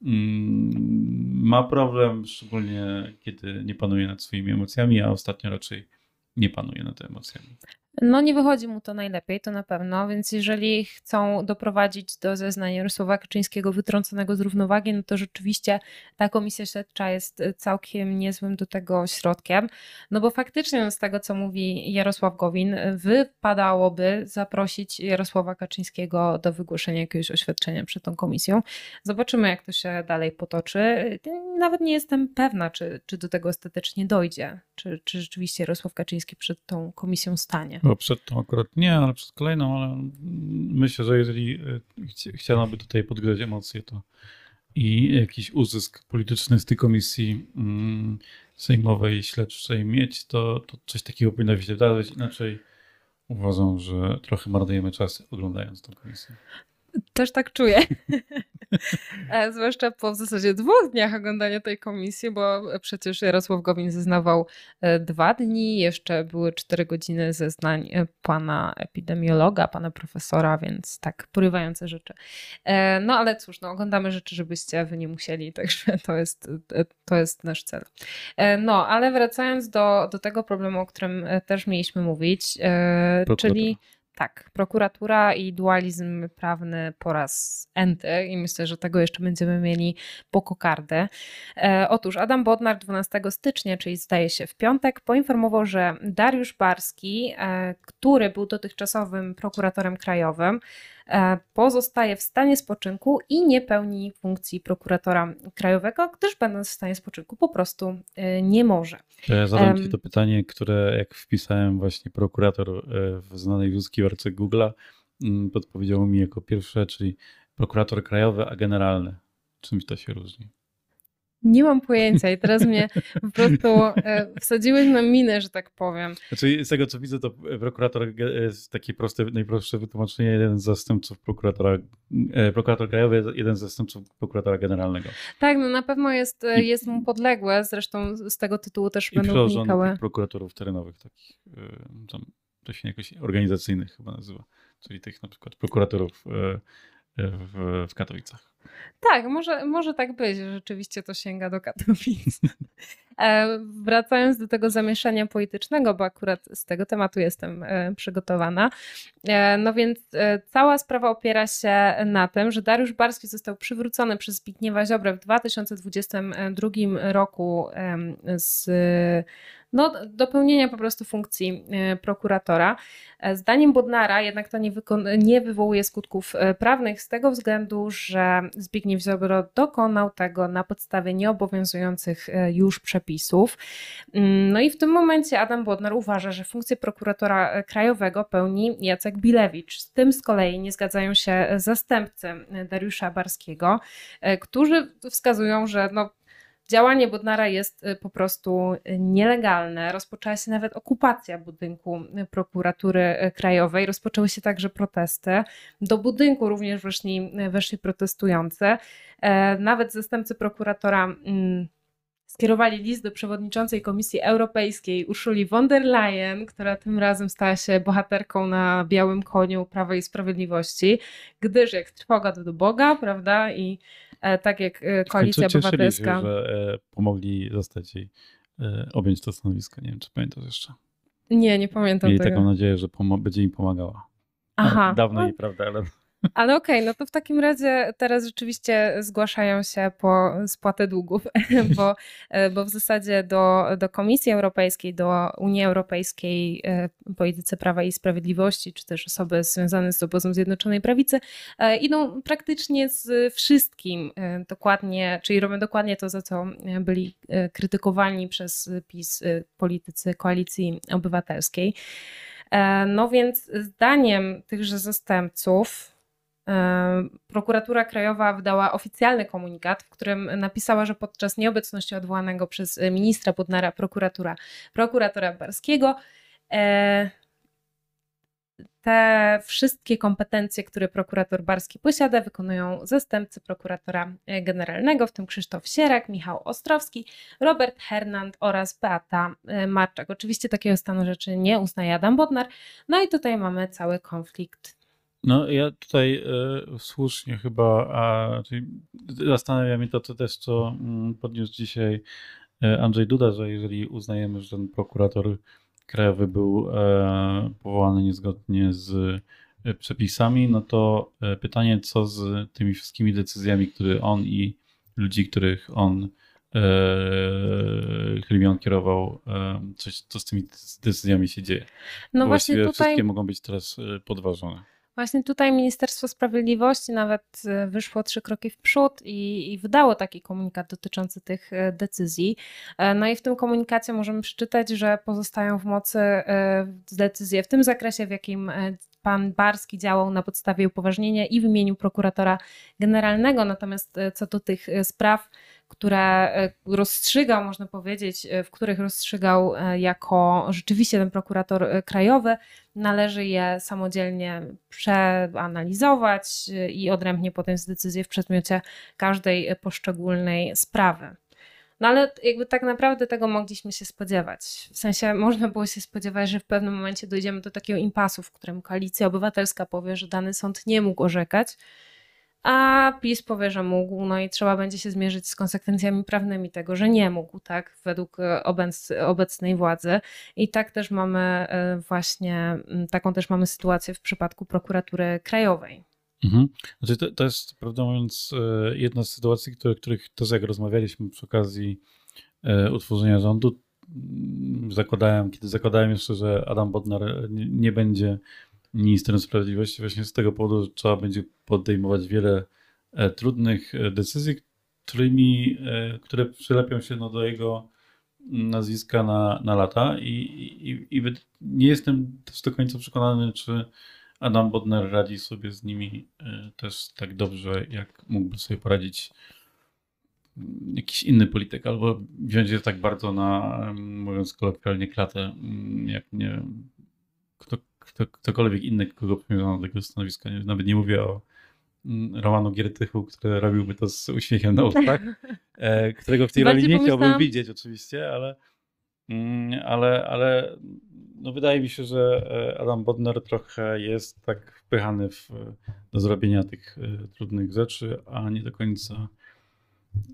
ma problem, szczególnie kiedy nie panuje nad swoimi emocjami, a ostatnio raczej nie panuje nad emocjami. No nie wychodzi mu to najlepiej, to na pewno, więc jeżeli chcą doprowadzić do zeznania Jarosława Kaczyńskiego wytrąconego z równowagi, no to rzeczywiście ta komisja śledcza jest całkiem niezłym do tego środkiem, no bo faktycznie z tego, co mówi Jarosław Gowin, wypadałoby zaprosić Jarosława Kaczyńskiego do wygłoszenia jakiegoś oświadczenia przed tą komisją. Zobaczymy, jak to się dalej potoczy. Nawet nie jestem pewna, czy, czy do tego ostatecznie dojdzie, czy, czy rzeczywiście Jarosław Kaczyński przed tą komisją stanie. Przed tą akurat nie, ale przed kolejną, ale myślę, że jeżeli e, chciano tutaj podgrzać emocje, to i jakiś uzysk polityczny z tej komisji mm, sejmowej, śledczej mieć, to, to coś takiego powinno się wydarzyć. Inaczej uważam, że trochę marnujemy czas oglądając tę komisję. Też tak czuję. E, zwłaszcza po w zasadzie dwóch dniach oglądania tej komisji, bo przecież Jarosław Gowin zeznawał e, dwa dni, jeszcze były cztery godziny zeznań e, pana epidemiologa, pana profesora, więc tak porywające rzeczy. No ale cóż, no, oglądamy rzeczy, żebyście wy nie musieli, także to jest, to jest nasz cel. No, ale wracając do, do tego problemu, o którym też mieliśmy mówić, czyli tak, prokuratura i dualizm prawny po raz enty i myślę, że tego jeszcze będziemy mieli po kokardę. E, otóż Adam Bodnar 12 stycznia, czyli zdaje się w piątek, poinformował, że Dariusz Barski, e, który był dotychczasowym prokuratorem krajowym, pozostaje w stanie spoczynku i nie pełni funkcji prokuratora krajowego, gdyż będąc w stanie spoczynku po prostu e, nie może. Ja zadam Ci to pytanie, które jak wpisałem właśnie prokurator e, w znanej wyszukiwarce Google'a, mm, podpowiedział mi jako pierwsze, czyli prokurator krajowy, a generalny. Czymś to się różni? Nie mam pojęcia i teraz mnie po prostu e, wsadziłeś na minę, że tak powiem. Znaczy z tego co widzę, to prokurator jest takie proste, najprostsze wytłumaczenie, jeden z zastępców prokuratora, e, prokurator krajowy, jeden z zastępców prokuratora generalnego. Tak, no na pewno jest, e, jest mu podległe, zresztą z tego tytułu też I będą wynikały. prokuratorów terenowych takich, tam, to się jakoś organizacyjnych chyba nazywa, czyli tych na przykład prokuratorów w, w Katowicach. Tak, może, może tak być, że rzeczywiście to sięga do Katowic. E, wracając do tego zamieszania politycznego, bo akurat z tego tematu jestem e, przygotowana. E, no więc cała sprawa opiera się na tym, że Dariusz Barski został przywrócony przez Zbigniewa Ziobrę w 2022 roku z no, dopełnienia po prostu funkcji e, prokuratora. E, zdaniem Bodnara jednak to nie, nie wywołuje skutków e, prawnych z tego względu, że Zbigniew Ziobro dokonał tego na podstawie nieobowiązujących już przepisów. Mm, no i w tym momencie Adam Bodnar uważa, że funkcję prokuratora krajowego pełni Jacek Bilewicz. Z tym z kolei nie zgadzają się zastępcy Dariusza Barskiego, którzy wskazują, że no, Działanie Bodnara jest y, po prostu y, nielegalne. Rozpoczęła się nawet okupacja budynku y, prokuratury krajowej. Rozpoczęły się także protesty. Do budynku również weszli, weszli protestujący. E, nawet zastępcy prokuratora mm, skierowali list do przewodniczącej Komisji Europejskiej Ursuli von der Leyen, która tym razem stała się bohaterką na białym koniu Prawa i Sprawiedliwości, gdyż jak trwoga do Boga, prawda, i tak jak e, Koalicja Obywatelska. Się, że e, pomogli zostać jej, objąć to stanowisko. Nie wiem, czy pamiętasz jeszcze. Nie, nie pamiętam Mieli tego. taką nadzieję, że będzie im pomagała. Aha. Dawno jej, prawda, ale ale okej, okay, no to w takim razie teraz rzeczywiście zgłaszają się po spłatę długów, bo, bo w zasadzie do, do Komisji Europejskiej, do Unii Europejskiej, e, polityce prawa i sprawiedliwości, czy też osoby związane z obozem Zjednoczonej Prawicy e, idą praktycznie z wszystkim e, dokładnie, czyli robią dokładnie to, za co byli krytykowani przez PiS politycy Koalicji Obywatelskiej. No więc zdaniem tychże zastępców, Prokuratura Krajowa wydała oficjalny komunikat, w którym napisała, że podczas nieobecności odwołanego przez ministra Budnara prokuratura, prokuratora Barskiego e, te wszystkie kompetencje, które prokurator Barski posiada, wykonują zastępcy prokuratora generalnego, w tym Krzysztof Sierak, Michał Ostrowski, Robert Hernand oraz Beata e, Marczak. Oczywiście takiego stanu rzeczy nie uznaje Adam Bodnar. No i tutaj mamy cały konflikt No ja tutaj e, słusznie chyba, a, czyli zastanawia mnie to, to też, co mm, podniósł dzisiaj e, Andrzej Duda, że jeżeli uznajemy, że ten prokurator krajowy był e, powołany niezgodnie z e, przepisami, no to pytanie, co z tymi wszystkimi decyzjami, które on i ludzi, których on e, którymi on kierował, e, coś, co z tymi decyzjami się dzieje. No Bo właśnie tutaj wszystkie mogą być teraz podważone. Właśnie tutaj Ministerstwo Sprawiedliwości nawet e, wyszło trzy kroki w przód i, i, wydało taki komunikat dotyczący tych e, decyzji. E, no i w tym komunikacie możemy przeczytać, że pozostają w mocy decyzje w tym zakresie, w jakim pan Barski działał na podstawie upoważnienia i w imieniu prokuratora generalnego. Natomiast co do tych spraw, które rozstrzygał, można powiedzieć, w których rozstrzygał jako rzeczywiście ten prokurator krajowy, należy je samodzielnie przeanalizować i odrębnie podjąć decyzję w przedmiocie każdej poszczególnej sprawy. No ale jakby tak naprawdę tego mogliśmy się spodziewać. W sensie można było się spodziewać, że w pewnym momencie dojdziemy do takiego impasu, w którym koalicja obywatelska powie, że dany sąd nie mógł orzekać, a PiS powie, że mógł, no i trzeba będzie się zmierzyć z konsekwencjami prawnymi tego, że nie mógł, tak, według e, obec, obecnej władzy. I tak też mamy e, właśnie, taką też mamy sytuację w przypadku prokuratury krajowej. Mhm. Znaczy to, to, jest, prawdę mówiąc, e, jedna z sytuacji, które, których to jak rozmawialiśmy przy okazji utworzenia rządu, zakładałem, kiedy zakładałem jeszcze, że Adam Bodnar nie, nie będzie ministrem sprawiedliwości. Właśnie z tego powodu, że trzeba będzie podejmować wiele e, trudnych e, decyzji, którymi, e, które przylepią się no, do jego nazwiska na, na lata. I, i, i nie jestem też do końca przekonany, czy Adam Bodnar radzi sobie z nimi też tak dobrze, jak mógłby sobie poradzić mm, jakiś inny polityk, albo wziąć je tak bardzo na, mówiąc kolokwialnie, klatę, mm, jak nie kto, kto, ktokolwiek inny, kogo przymierzono do tego stanowiska. Nawet nie mówię o mm, Romanu Giertychu, który robiłby to z uśmiechem na ustach, e, którego w tej roli nie chciałbym widzieć oczywiście, ale, mm, ale, ale no wydaje mi się, że e, Adam Bodnar trochę jest tak wpychany w, do zrobienia tych e, trudnych rzeczy, a nie do końca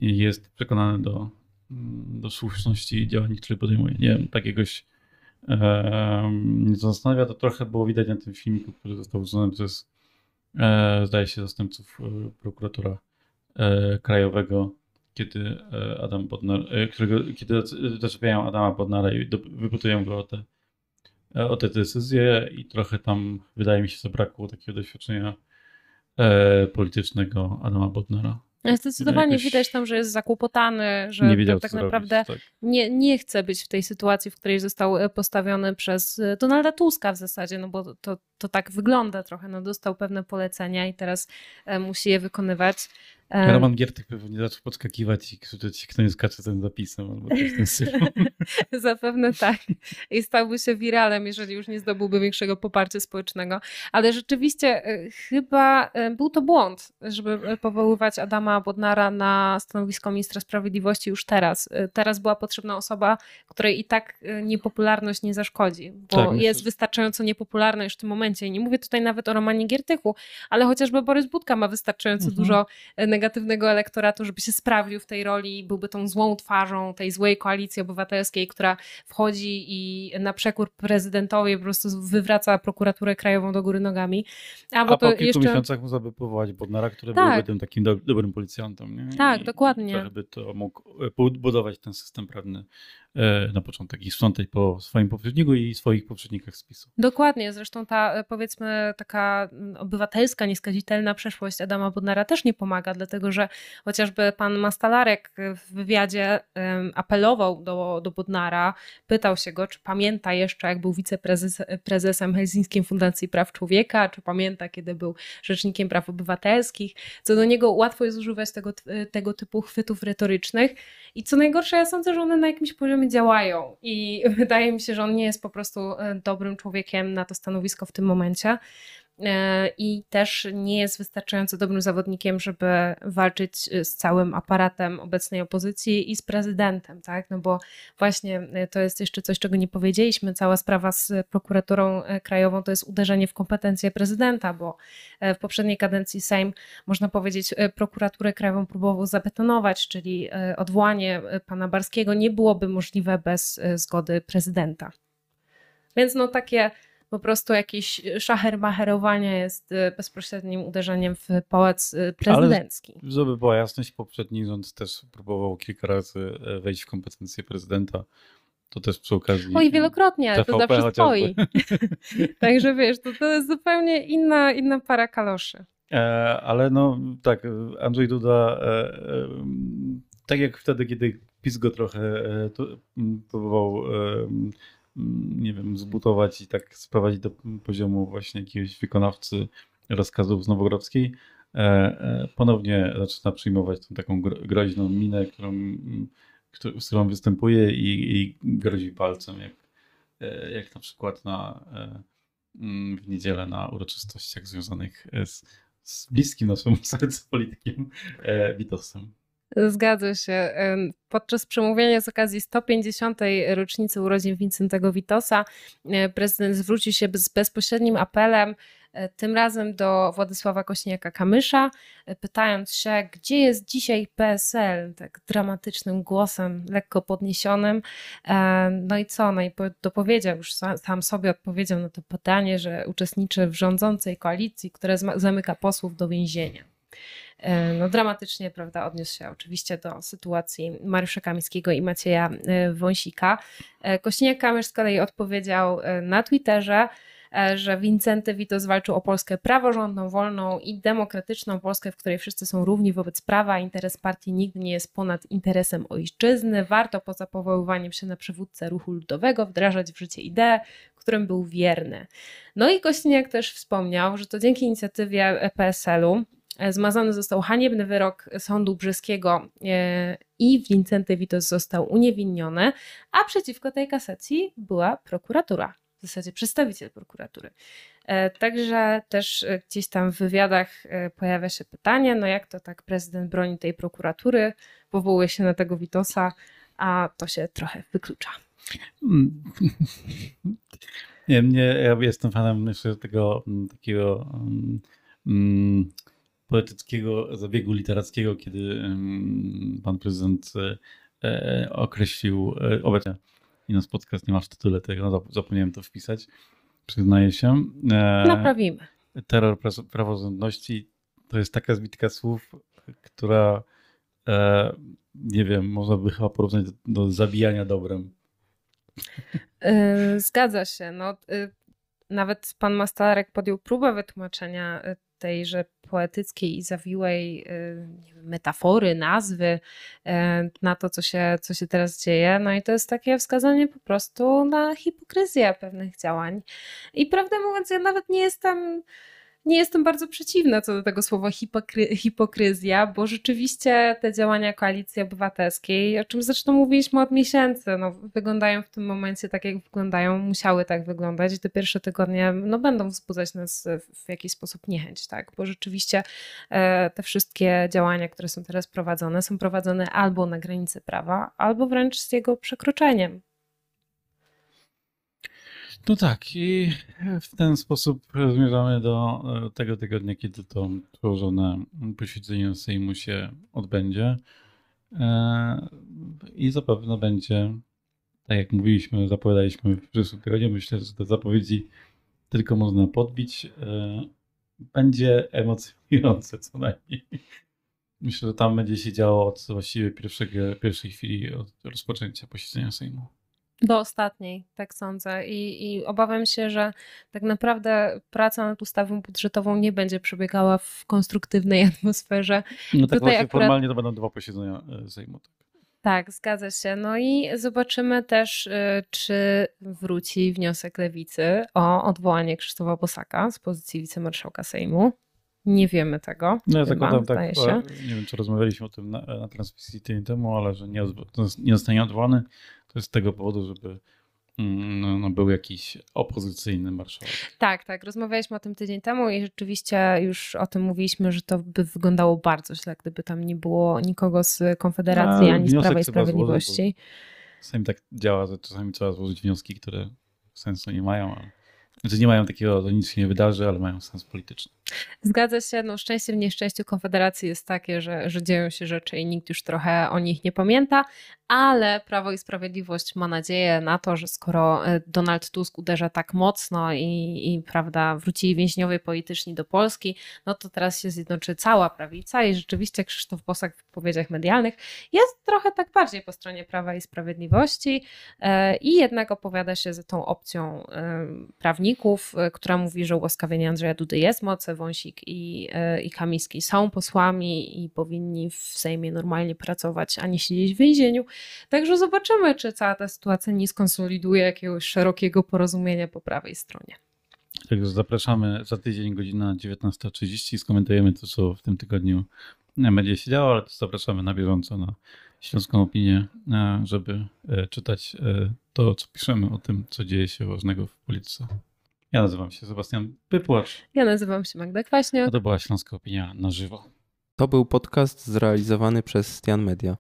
jest przekonany do, mm, do słuszności działań, które podejmuje. Nie wiem, takiegoś mnie zastanawia, to trochę było widać na tym filmiku, który został uznany przez, e, zdaje się, zastępców e, prokuratora e, krajowego, kiedy Adam Bodnar, którego, kiedy zaczepiają Adama Bodnara i wypytują go o te, o te decyzje i trochę tam, wydaje mi się, zabrakło takiego doświadczenia politycznego Adama Bodnara. Zdecydowanie jakoś... widać tam, że jest zakłopotany, że nie wiedział, tak naprawdę robić, tak. Nie, nie chce być w tej sytuacji, w której został e, postawiony przez e, Donalda Tuska w zasadzie, no bo to, to tak wygląda trochę. No dostał pewne polecenia i teraz e, musi je wykonywać. Roman Giertek pewnie zaczął podskakiwać i krzyczeć, kto nie skacze ten zapisem albo coś w tym stylu. Zapewne tak. I stałby się wiralem, jeżeli już nie zdobyłby większego poparcia społecznego. Ale rzeczywiście e, chyba e, był to błąd, żeby powoływać Adama Bodnara na stanowisko ministra sprawiedliwości już teraz. E, teraz była potrzebna osoba, której i tak niepopularność nie zaszkodzi, bo tak, jest myślę. wystarczająco niepopularna już w tym momencie. I nie mówię tutaj nawet o Romanie Giertychu, ale chociażby Borys Budka ma wystarczająco mhm. dużo negatywnych negatywnego elektoratu, żeby się sprawił w tej roli byłby tą złą twarzą tej złej koalicji obywatelskiej, która wchodzi i na przekór prezydentowi po prostu wywraca prokuraturę krajową do góry nogami. A, bo A po kilku jeszcze... miesiącach można by powołać Bodnara, który tak. byłby tym takim do, dobrym policjantem. Nie? Tak, I dokładnie. Żeby to mógł budować ten system prawny E, na początek i sprzątać po swoim poprzedniku i swoich poprzednikach z PiSu. Dokładnie, zresztą ta e, powiedzmy taka obywatelska, nieskazitelna przeszłość Adama Bodnara też nie pomaga, dlatego że chociażby pan Mastalarek w wywiadzie apelował do, do Bodnara, pytał się go, czy pamięta jeszcze, jak był wiceprezesem Helsińskiej Fundacji Praw Człowieka, czy pamięta, kiedy był rzecznikiem praw obywatelskich. Co do niego łatwo jest używać tego, tego typu chwytów retorycznych i co najgorsze, ja sądzę, że one na jakimś poziomie działają i wydaje mi się, że on nie jest po prostu e, dobrym człowiekiem na to stanowisko w tym momencie. E, i też nie jest wystarczająco dobrym zawodnikiem, żeby walczyć z całym aparatem obecnej opozycji i z prezydentem, tak? No bo właśnie e, to jest jeszcze coś, czego nie powiedzieliśmy. Cała sprawa z prokuraturą e, krajową to jest uderzenie w kompetencje prezydenta, bo w poprzedniej kadencji Sejm, można powiedzieć, prokuraturę krajową próbował zabetonować, czyli odwołanie pana Barskiego nie byłoby możliwe bez zgody prezydenta. Więc no takie po prostu jakieś szachermacherowanie jest y, bezpośrednim uderzeniem w pałac y, prezydencki. Ale żeby była jasność, poprzedni rząd też próbował kilka razy e, wejść w kompetencje prezydenta. To też przy okazji. Oj, wielokrotnie, ale to zawsze stoi. Także wiesz, to, to jest zupełnie inna, inna para kaloszy. E, ale no tak, Andrzej Duda, e, e, tak jak wtedy, kiedy PiS go trochę e, to, próbował nie wiem, zbudować i tak sprowadzić do poziomu właśnie jakiegoś wykonawcy rozkazów z Nowogrodzkiej, e, e, ponownie zaczyna przyjmować tą taką groźną minę, którą, z którą występuje i, i grozi palcem, jak, e, jak na przykład na, w niedzielę na uroczystościach związanych z, z bliskim naszemu sercu politykiem Witosem. Zgadza się. Podczas przemówienia z okazji 150. rocznicy urodzin Wincentego Witosa e, prezydent zwrócił się z bezpośrednim apelem, e, tym razem do Władysława Kośniaka-Kamysza, e, pytając się, gdzie jest dzisiaj PSL, tak dramatycznym głosem, lekko podniesionym. No i co? No i dopowiedział, już sam sobie odpowiedział na to pytanie, że uczestniczy w rządzącej koalicji, która zamyka posłów do więzienia. E, no, dramatycznie prawda, odniósł się oczywiście do sytuacji Mariusza Kamińskiego i Macieja e, Wąsika. E, Kośniak-Kamysz z kolei odpowiedział na Twitterze, że Wincenty Witos walczył o Polskę praworządną, wolną i demokratyczną Polskę, w której wszyscy są równi wobec prawa. Interes partii nigdy nie jest ponad interesem ojczyzny. Warto poza powoływaniem się na przywódcę ruchu ludowego wdrażać w życie idee, którym był wierny. No i Kośniak też wspomniał, że to dzięki inicjatywie PSL-u zmazany został haniebny wyrok sądu brzeskiego e, i Wincenty Witos został uniewinniony, a przeciwko tej kasacji była prokuratura, w zasadzie przedstawiciel prokuratury. E, także też gdzieś tam w wywiadach pojawia się pytanie, no jak to tak prezydent broni tej prokuratury, powołuje się na tego Witosa, a to się trochę wyklucza. Mm. Nie, nie, ja jestem fanem tego mm, takiego um, poetyckiego zabiegu literackiego, kiedy pan prezydent e, e, określił e, obecnie i nas podcast nie ma w tytule tego, no, zapomniałem to wpisać, przyznaję się. Naprawimy. Terror praworządności to jest taka zbitka słów, która nie wiem, można by chyba porównać do, do zabijania dobrem. Zgadza się. No, nawet pan Mastalarek podjął próbę wytłumaczenia tejże poetyckiej i zawiłej y, wiem, metafory, nazwy y, na to, co się, co się teraz dzieje. No i to jest takie wskazanie po prostu na hipokryzję pewnych działań. I prawdę mówiąc, ja nawet nie jestem nie jestem bardzo przeciwna co do tego słowa hipokry hipokryzja, bo rzeczywiście te działania koalicji obywatelskiej, o czym zresztą mówiliśmy od miesięcy, no, wyglądają w tym momencie tak, jak wyglądają, musiały tak wyglądać. Te pierwsze tygodnie no, będą wzbudzać nas w jakiś sposób niechęć, tak? bo rzeczywiście e, te wszystkie działania, które są teraz prowadzone, są prowadzone albo na granicy prawa, albo wręcz z jego przekroczeniem. No tak, i w ten sposób zmierzamy do e, tego tygodnia, kiedy to przełożone posiedzenie Sejmu się odbędzie. E, I zapewne będzie, tak jak mówiliśmy, zapowiadaliśmy w przyszłym tygodniu, myślę, że te zapowiedzi tylko można podbić. E, będzie emocjonujące co najmniej. Myślę, że tam będzie się działo od właściwie pierwszej chwili od rozpoczęcia posiedzenia Sejmu. Do ostatniej, tak sądzę. I, I, obawiam się, że tak naprawdę praca nad ustawą budżetową nie będzie przebiegała w konstruktywnej atmosferze. No tak Tutaj właśnie akurat... formalnie to będą dwa posiedzenia e, Sejmu. Tak. tak, zgadza się. No i zobaczymy też, e, czy wróci wniosek lewicy o odwołanie Krzysztofa Bosaka z pozycji wicemarszałka Sejmu. Nie wiemy tego. No ja zakładam tak, się. nie wiem czy rozmawialiśmy o tym na, na transmisji tydzień temu, ale że nie, nie zostanie odwołany, to jest z tego powodu, żeby mm, no, no, był jakiś opozycyjny marszałek. Tak, tak. Rozmawialiśmy o tym tydzień temu i rzeczywiście już o tym mówiliśmy, że to by wyglądało bardzo źle, gdyby tam nie było nikogo z Konfederacji A, ani z Prawa i złożyć, Sprawiedliwości. Czasami tak działa, że czasami trzeba złożyć wnioski, które sensu nie mają, ale znaczy nie mają takiego, że nic się nie wydarzy, ale mają sens polityczny. Zgadza się, no szczęście w nieszczęściu Konfederacji jest takie, że, że dzieją się rzeczy i nikt już trochę o nich nie pamięta, ale Prawo i Sprawiedliwość ma nadzieję na to, że skoro e, Donald Tusk uderza tak mocno i, i prawda, wrócili więźniowie polityczni do Polski, no to teraz się zjednoczy cała prawica i rzeczywiście Krzysztof Bosak w wypowiedziach medialnych jest trochę tak bardziej po stronie Prawa i Sprawiedliwości e, i jednak opowiada się za tą opcją e, prawników, która mówi, że ułaskawienie Andrzeja Dudy jest moce, Wąsik i, e, i są posłami i powinni w Sejmie normalnie pracować, a nie siedzieć w więzieniu. Także zobaczymy, czy cała ta sytuacja nie skonsoliduje jakiegoś szerokiego porozumienia po prawej stronie. Także zapraszamy za tydzień, godzina 19.30. Skomentujemy to, co w tym tygodniu będzie się działo, ale też zapraszamy na bieżąco na Śląską Opinię, e, żeby e, czytać to, co piszemy o tym, co dzieje się ważnego w polityce. Ja nazywam się Sebastian Pypłacz, Ja nazywam się Magda a Kwaśniak. to była Śląska Opinia na żywo. To był podcast zrealizowany przez Stian Media.